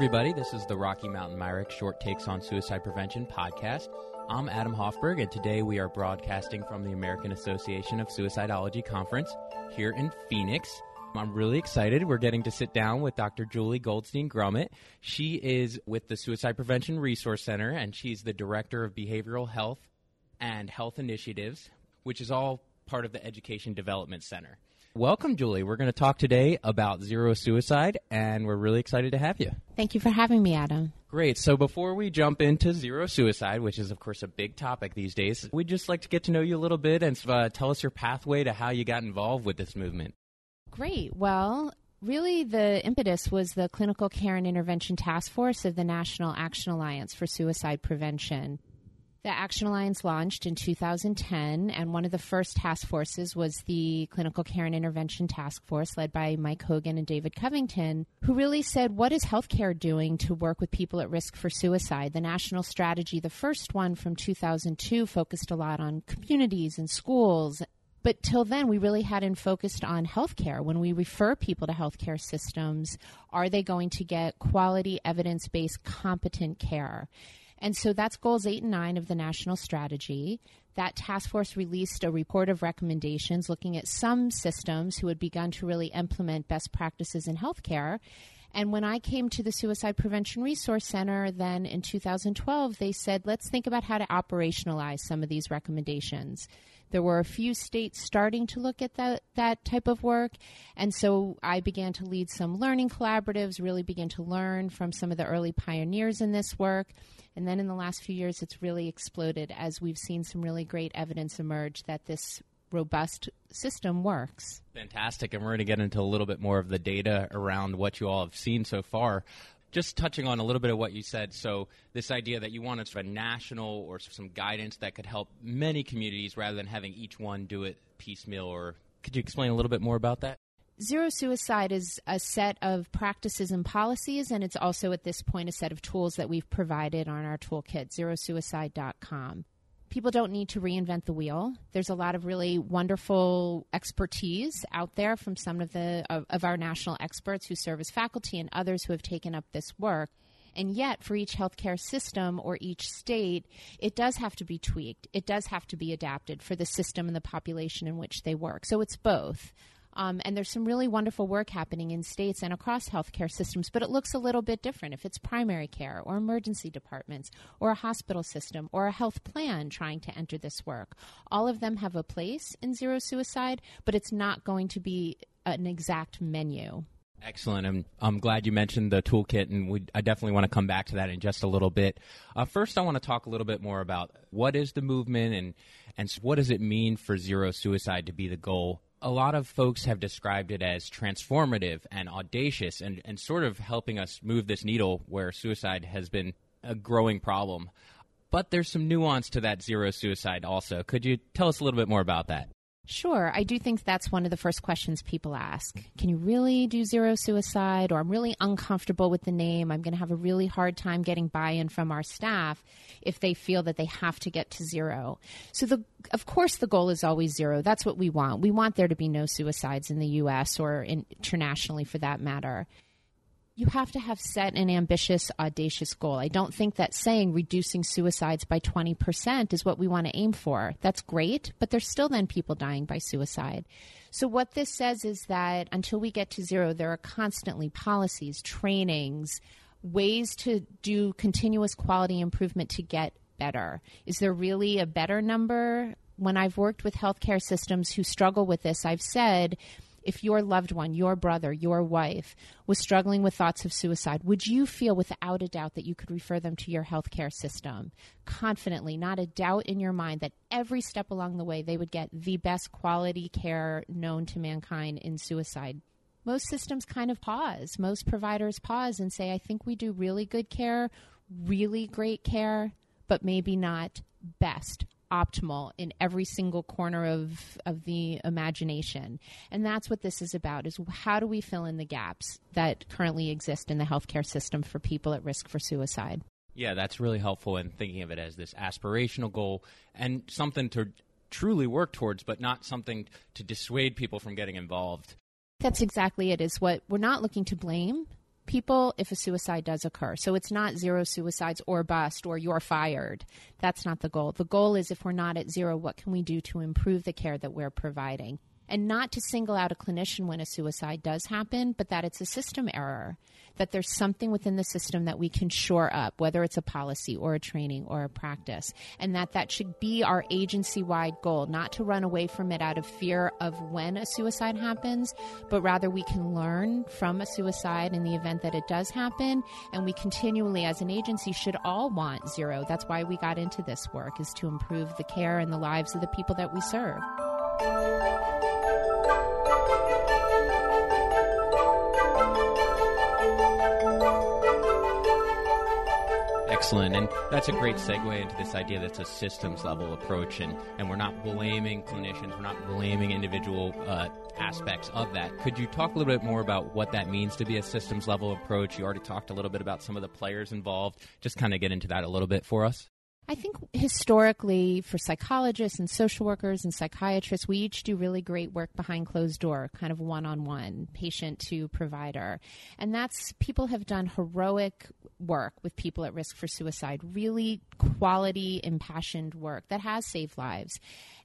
Everybody. This is the Rocky Mountain MIRECC Short Takes on Suicide Prevention podcast. I'm Adam Hoffberg, and today we are broadcasting from the American Association of Suicidology Conference here in Phoenix. I'm really excited. We're getting to sit down with Dr. Julie Goldstein Grumet. She is with the Suicide Prevention Resource Center, and she's the Director of Behavioral Health and Health Initiatives, which is all part of the Education Development Center. Welcome, Julie. We're going to talk today about zero suicide, and we're really excited to have you. Thank you for having me, Adam. Great. So before we jump into zero suicide, which is, of course, a big topic these days, we'd just like to get to know you a little bit and uh, tell us your pathway to how you got involved with this movement. Great. Well, really the impetus was the Clinical Care and Intervention Task Force of the National Action Alliance for Suicide Prevention. The Action Alliance launched in 2010, and one of the first task forces was the Clinical Care and Intervention Task Force, led by Mike Hogan and David Covington, who really said, What is healthcare doing to work with people at risk for suicide? The national strategy, the first one from 2002, focused a lot on communities and schools. But till then, we really hadn't focused on healthcare. When we refer people to healthcare systems, are they going to get quality, evidence based, competent care? And so that's goals eight and nine of the national strategy. That task force released a report of recommendations looking at some systems who had begun to really implement best practices in healthcare. And when I came to the Suicide Prevention Resource Center then in 2012, they said, let's think about how to operationalize some of these recommendations. There were a few states starting to look at that, that type of work. And so I began to lead some learning collaboratives, really begin to learn from some of the early pioneers in this work. And then in the last few years, it's really exploded as we've seen some really great evidence emerge that this robust system works. Fantastic. And we're going to get into a little bit more of the data around what you all have seen so far. Just touching on a little bit of what you said. So, this idea that you wanted sort of a national or some guidance that could help many communities rather than having each one do it piecemeal, or could you explain a little bit more about that? Zero suicide is a set of practices and policies, and it's also at this point a set of tools that we've provided on our toolkit, zerosuicide.com. People don't need to reinvent the wheel. There's a lot of really wonderful expertise out there from some of the of, of our national experts who serve as faculty and others who have taken up this work. And yet, for each healthcare system or each state, it does have to be tweaked. It does have to be adapted for the system and the population in which they work. So it's both. Um, and there's some really wonderful work happening in states and across healthcare systems, but it looks a little bit different if it's primary care or emergency departments or a hospital system or a health plan trying to enter this work. All of them have a place in zero suicide, but it's not going to be an exact menu. Excellent. I'm, I'm glad you mentioned the toolkit, and we, I definitely want to come back to that in just a little bit. Uh, first, I want to talk a little bit more about what is the movement and, and what does it mean for zero suicide to be the goal a lot of folks have described it as transformative and audacious and, and sort of helping us move this needle where suicide has been a growing problem. But there's some nuance to that zero suicide also. Could you tell us a little bit more about that? Sure. I do think that's one of the first questions people ask. Can you really do zero suicide? Or I'm really uncomfortable with the name. I'm going to have a really hard time getting buy in from our staff if they feel that they have to get to zero. So, the, of course, the goal is always zero. That's what we want. We want there to be no suicides in the U.S. or internationally for that matter you have to have set an ambitious, audacious goal. I don't think that saying reducing suicides by 20% is what we want to aim for. That's great, but there's still then people dying by suicide. So, what this says is that until we get to zero, there are constantly policies, trainings, ways to do continuous quality improvement to get better. Is there really a better number? When I've worked with healthcare systems who struggle with this, I've said, if your loved one, your brother, your wife was struggling with thoughts of suicide, would you feel without a doubt that you could refer them to your healthcare system confidently, not a doubt in your mind that every step along the way they would get the best quality care known to mankind in suicide? Most systems kind of pause. Most providers pause and say, I think we do really good care, really great care, but maybe not best optimal in every single corner of of the imagination. And that's what this is about is how do we fill in the gaps that currently exist in the healthcare system for people at risk for suicide? Yeah that's really helpful in thinking of it as this aspirational goal and something to truly work towards but not something to dissuade people from getting involved. That's exactly it is what we're not looking to blame people if a suicide does occur. So it's not zero suicides or bust or you're fired. That's not the goal. The goal is if we're not at zero, what can we do to improve the care that we're providing? And not to single out a clinician when a suicide does happen, but that it's a system error, that there's something within the system that we can shore up, whether it's a policy or a training or a practice, and that that should be our agency wide goal, not to run away from it out of fear of when a suicide happens, but rather we can learn from a suicide in the event that it does happen, and we continually, as an agency, should all want zero. That's why we got into this work, is to improve the care and the lives of the people that we serve. Excellent. And that's a great segue into this idea that's a systems level approach. And, and we're not blaming clinicians, we're not blaming individual uh, aspects of that. Could you talk a little bit more about what that means to be a systems level approach? You already talked a little bit about some of the players involved. Just kind of get into that a little bit for us. I think historically, for psychologists and social workers and psychiatrists, we each do really great work behind closed door, kind of one on one, patient to provider. And that's people have done heroic work with people at risk for suicide, really quality, impassioned work that has saved lives.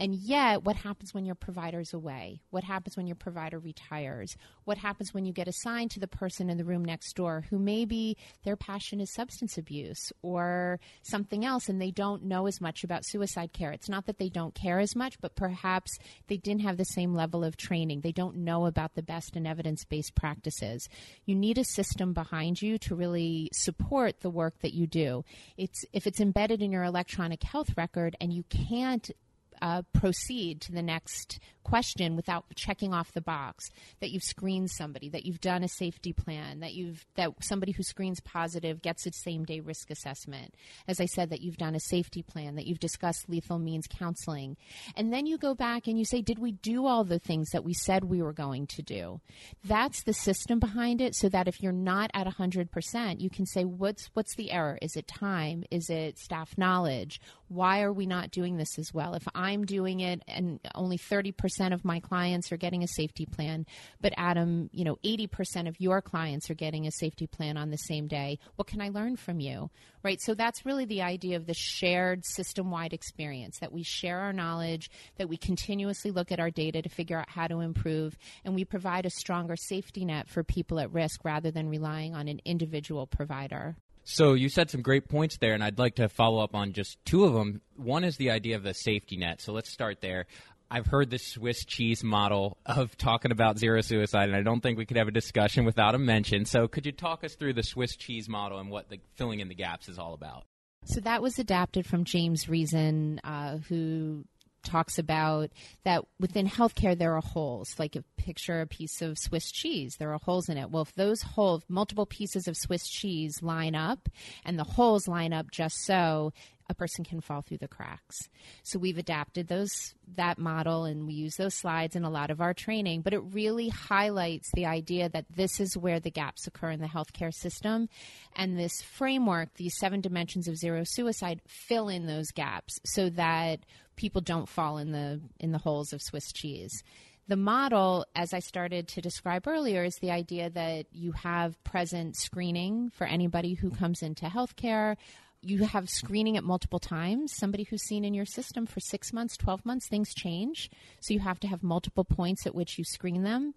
And yet, what happens when your provider's away? What happens when your provider retires? What happens when you get assigned to the person in the room next door who maybe their passion is substance abuse or something else and they don't know as much about suicide care? It's not that they don't care as much, but perhaps they didn't have the same level of training. They don't know about the best and evidence based practices. You need a system behind you to really support the work that you do. It's if it's embedded in your electronic health record and you can't uh, proceed to the next question without checking off the box that you've screened somebody, that you've done a safety plan, that you've that somebody who screens positive gets a same day risk assessment. As I said, that you've done a safety plan, that you've discussed lethal means counseling, and then you go back and you say, did we do all the things that we said we were going to do? That's the system behind it, so that if you're not at hundred percent, you can say, what's what's the error? Is it time? Is it staff knowledge? Why are we not doing this as well? If I'm doing it and only 30% of my clients are getting a safety plan, but Adam, you know, 80% of your clients are getting a safety plan on the same day, what can I learn from you? Right? So that's really the idea of the shared system wide experience that we share our knowledge, that we continuously look at our data to figure out how to improve, and we provide a stronger safety net for people at risk rather than relying on an individual provider. So you said some great points there, and I'd like to follow up on just two of them. One is the idea of the safety net. So let's start there. I've heard the Swiss cheese model of talking about zero suicide, and I don't think we could have a discussion without a mention. So could you talk us through the Swiss cheese model and what the filling in the gaps is all about? So that was adapted from James Reason, uh, who talks about that within healthcare there are holes. Like a picture a piece of Swiss cheese, there are holes in it. Well, if those holes, multiple pieces of Swiss cheese line up, and the holes line up just so, a person can fall through the cracks. So we've adapted those that model and we use those slides in a lot of our training, but it really highlights the idea that this is where the gaps occur in the healthcare system and this framework, these seven dimensions of zero suicide fill in those gaps so that people don't fall in the in the holes of Swiss cheese. The model, as I started to describe earlier, is the idea that you have present screening for anybody who comes into healthcare. You have screening at multiple times. Somebody who's seen in your system for six months, 12 months, things change. So you have to have multiple points at which you screen them.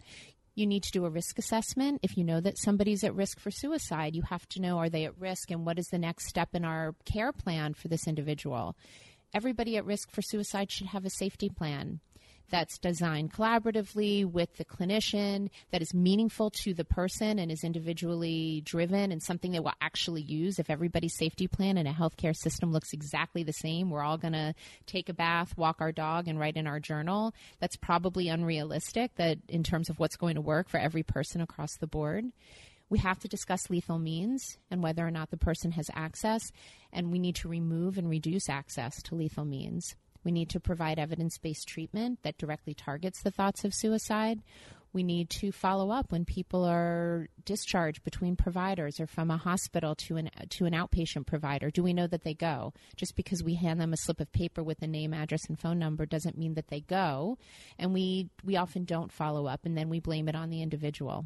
You need to do a risk assessment. If you know that somebody's at risk for suicide, you have to know are they at risk and what is the next step in our care plan for this individual everybody at risk for suicide should have a safety plan that's designed collaboratively with the clinician, that is meaningful to the person and is individually driven and something they will actually use. If everybody's safety plan in a healthcare system looks exactly the same, we're all going to take a bath, walk our dog, and write in our journal. That's probably unrealistic that in terms of what's going to work for every person across the board. We have to discuss lethal means and whether or not the person has access, and we need to remove and reduce access to lethal means. We need to provide evidence based treatment that directly targets the thoughts of suicide. We need to follow up when people are discharged between providers or from a hospital to an to an outpatient provider. Do we know that they go? Just because we hand them a slip of paper with a name, address, and phone number doesn't mean that they go. And we we often don't follow up, and then we blame it on the individual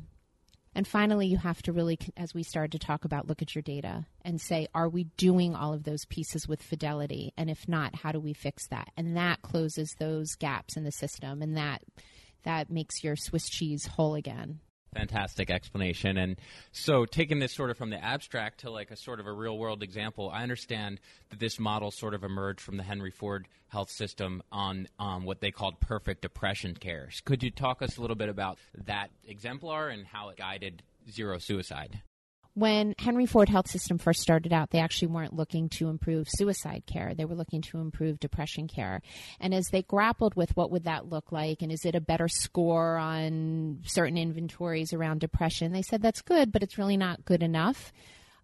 And finally, you have to really, as we started to talk about, look at your data and say, are we doing all of those pieces with fidelity? And if not, how do we fix that? And that closes those gaps in the system, and that that makes your Swiss cheese whole again. Fantastic explanation. And so, taking this sort of from the abstract to like a sort of a real world example, I understand that this model sort of emerged from the Henry Ford Health System on um, what they called perfect depression care. Could you talk us a little bit about that exemplar and how it guided zero suicide? When Henry Ford Health System first started out, they actually weren't looking to improve suicide care. They were looking to improve depression care. And as they grappled with what would that look like and is it a better score on certain inventories around depression, they said that's good, but it's really not good enough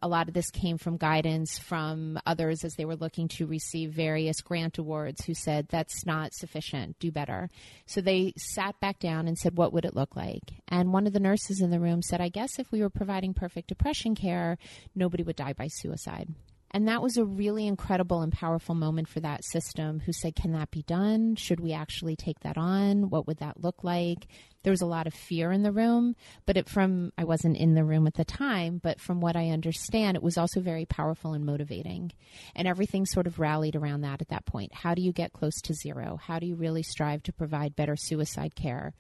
a lot of this came from guidance from others as they were looking to receive various grant awards who said that's not sufficient, do better. So they sat back down and said, what would it look like? And one of the nurses in the room said, I guess if we were providing perfect depression care, nobody would die by suicide. And that was a really incredible and powerful moment for that system who said, Can that be done? Should we actually take that on? What would that look like? There was a lot of fear in the room, but it from I wasn't in the room at the time, but from what I understand, it was also very powerful and motivating. And everything sort of rallied around that at that point. How do you get close to zero? How do you really strive to provide better suicide care?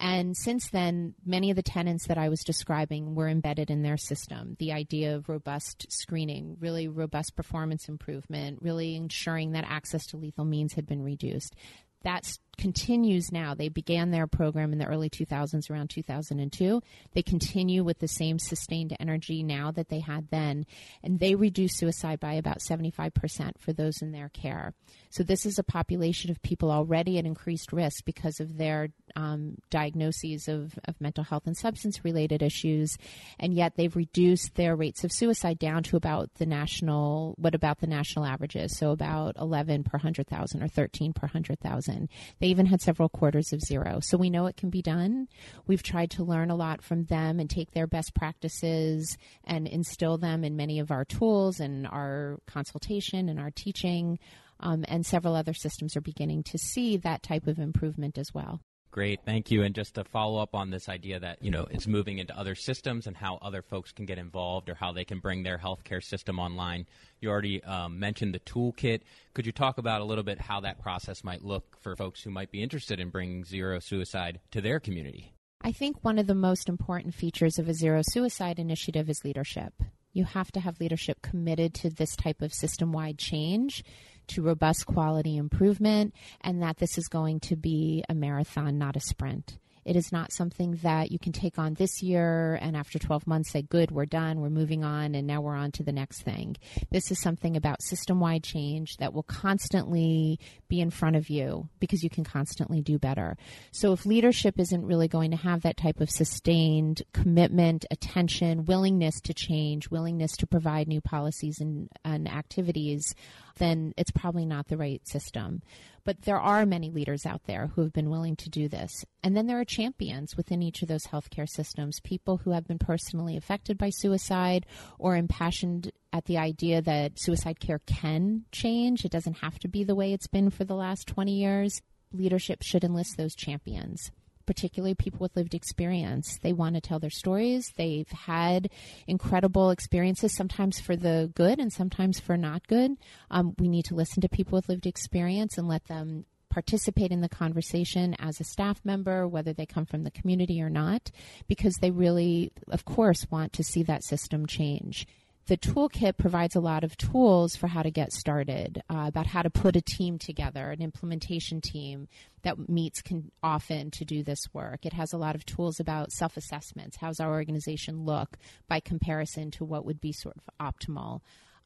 And since then, many of the tenants that I was describing were embedded in their system. The idea of robust screening, really robust performance improvement, really ensuring that access to lethal means had been reduced. That continues now. They began their program in the early 2000s, around 2002. They continue with the same sustained energy now that they had then, and they reduce suicide by about 75% for those in their care. So, this is a population of people already at increased risk because of their um, diagnoses of, of mental health and substance related issues, and yet they've reduced their rates of suicide down to about the national, what about the national averages? So, about 11 per 100,000 or 13 per 100,000. They even had several quarters of zero. So we know it can be done. We've tried to learn a lot from them and take their best practices and instill them in many of our tools and our consultation and our teaching. Um, and several other systems are beginning to see that type of improvement as well. Great, thank you. And just to follow up on this idea that you know it's moving into other systems and how other folks can get involved or how they can bring their healthcare system online. You already um, mentioned the toolkit. Could you talk about a little bit how that process might look for folks who might be interested in bringing zero suicide to their community? I think one of the most important features of a zero suicide initiative is leadership. You have to have leadership committed to this type of system wide change to robust quality improvement and that this is going to be a marathon, not a sprint. It is not something that you can take on this year and after 12 months say, good, we're done, we're moving on, and now we're on to the next thing. This is something about system wide change that will constantly be in front of you because you can constantly do better. So if leadership isn't really going to have that type of sustained commitment, attention, willingness to change, willingness to provide new policies and, and activities, then it's probably not the right system. But there are many leaders out there who have been willing to do this. And then there are champions within each of those healthcare systems, people who have been personally affected by suicide or impassioned at the idea that suicide care can change. It doesn't have to be the way it's been for the last 20 years. Leadership should enlist those champions particularly people with lived experience. They want to tell their stories. They've had incredible experiences, sometimes for the good and sometimes for not good. Um, we need to listen to people with lived experience and let them participate in the conversation as a staff member, whether they come from the community or not, because they really, of course, want to see that system change the toolkit provides a lot of tools for how to get started, uh, about how to put a team together, an implementation team that meets can, often to do this work. It has a lot of tools about self assessments. How's our organization look by comparison to what would be sort of optimal?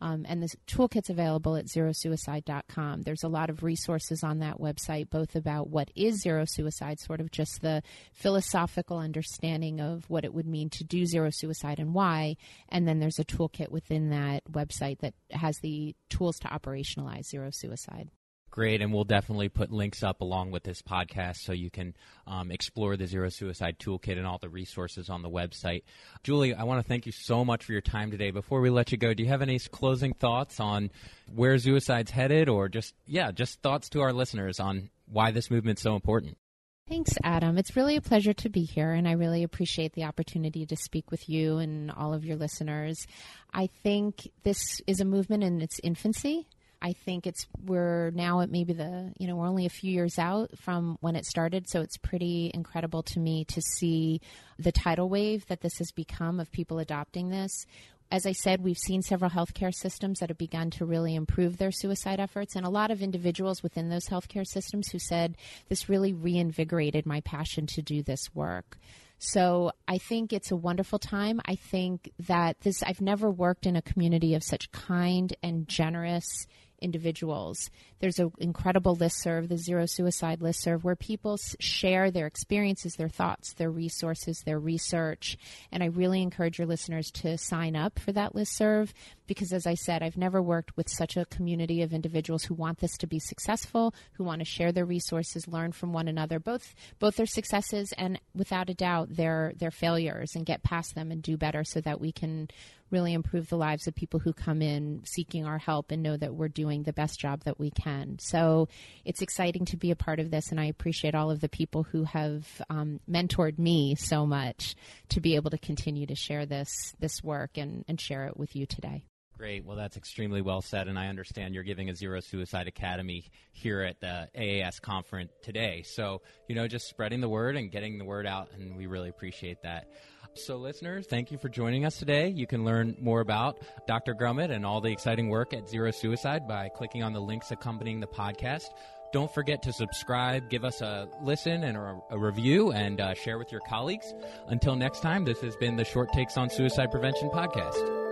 Um, and the toolkit's available at zerosuicide.com. There's a lot of resources on that website, both about what is zero suicide, sort of just the philosophical understanding of what it would mean to do zero suicide and why. And then there's a toolkit within that website that has the tools to operationalize zero suicide. Great, and we'll definitely put links up along with this podcast so you can um, explore the Zero Suicide Toolkit and all the resources on the website. Julie, I want to thank you so much for your time today. Before we let you go, do you have any closing thoughts on where suicide's headed, or just yeah, just thoughts to our listeners on why this movement's so important? Thanks, Adam. It's really a pleasure to be here, and I really appreciate the opportunity to speak with you and all of your listeners. I think this is a movement in its infancy. I think it's we're now at maybe the you know we're only a few years out from when it started, so it's pretty incredible to me to see the tidal wave that this has become of people adopting this as I said, we've seen several healthcare systems that have begun to really improve their suicide efforts, and a lot of individuals within those healthcare systems who said, This really reinvigorated my passion to do this work. So I think it's a wonderful time. I think that this, I've never worked in a community of such kind and generous individuals. There's an incredible list serve, the Zero Suicide list serve, where people share their experiences, their thoughts, their resources, their research. And I really encourage your listeners to sign up for that list serve because, as I said, I've never worked with such a community of individuals who want this to be successful, who want to share their resources, learn from one another, both both their successes and, without a doubt, their their failures, and get past them and do better, so that we can really improve the lives of people who come in seeking our help and know that we're doing the best job that we can. So it's exciting to be a part of this, and I appreciate all of the people who have um, mentored me so much to be able to continue to share this this work and, and share it with you today. Great. Well, that's extremely well said, and I understand you're giving a Zero Suicide Academy here at the AAS conference today. So, you know, just spreading the word and getting the word out, and we really appreciate that. So, listeners, thank you for joining us today. You can learn more about Dr. Grumet and all the exciting work at Zero Suicide by clicking on the links accompanying the podcast. Don't forget to subscribe, give us a listen and a, a review, and uh, share with your colleagues. Until next time, this has been the Short Takes on Suicide Prevention podcast.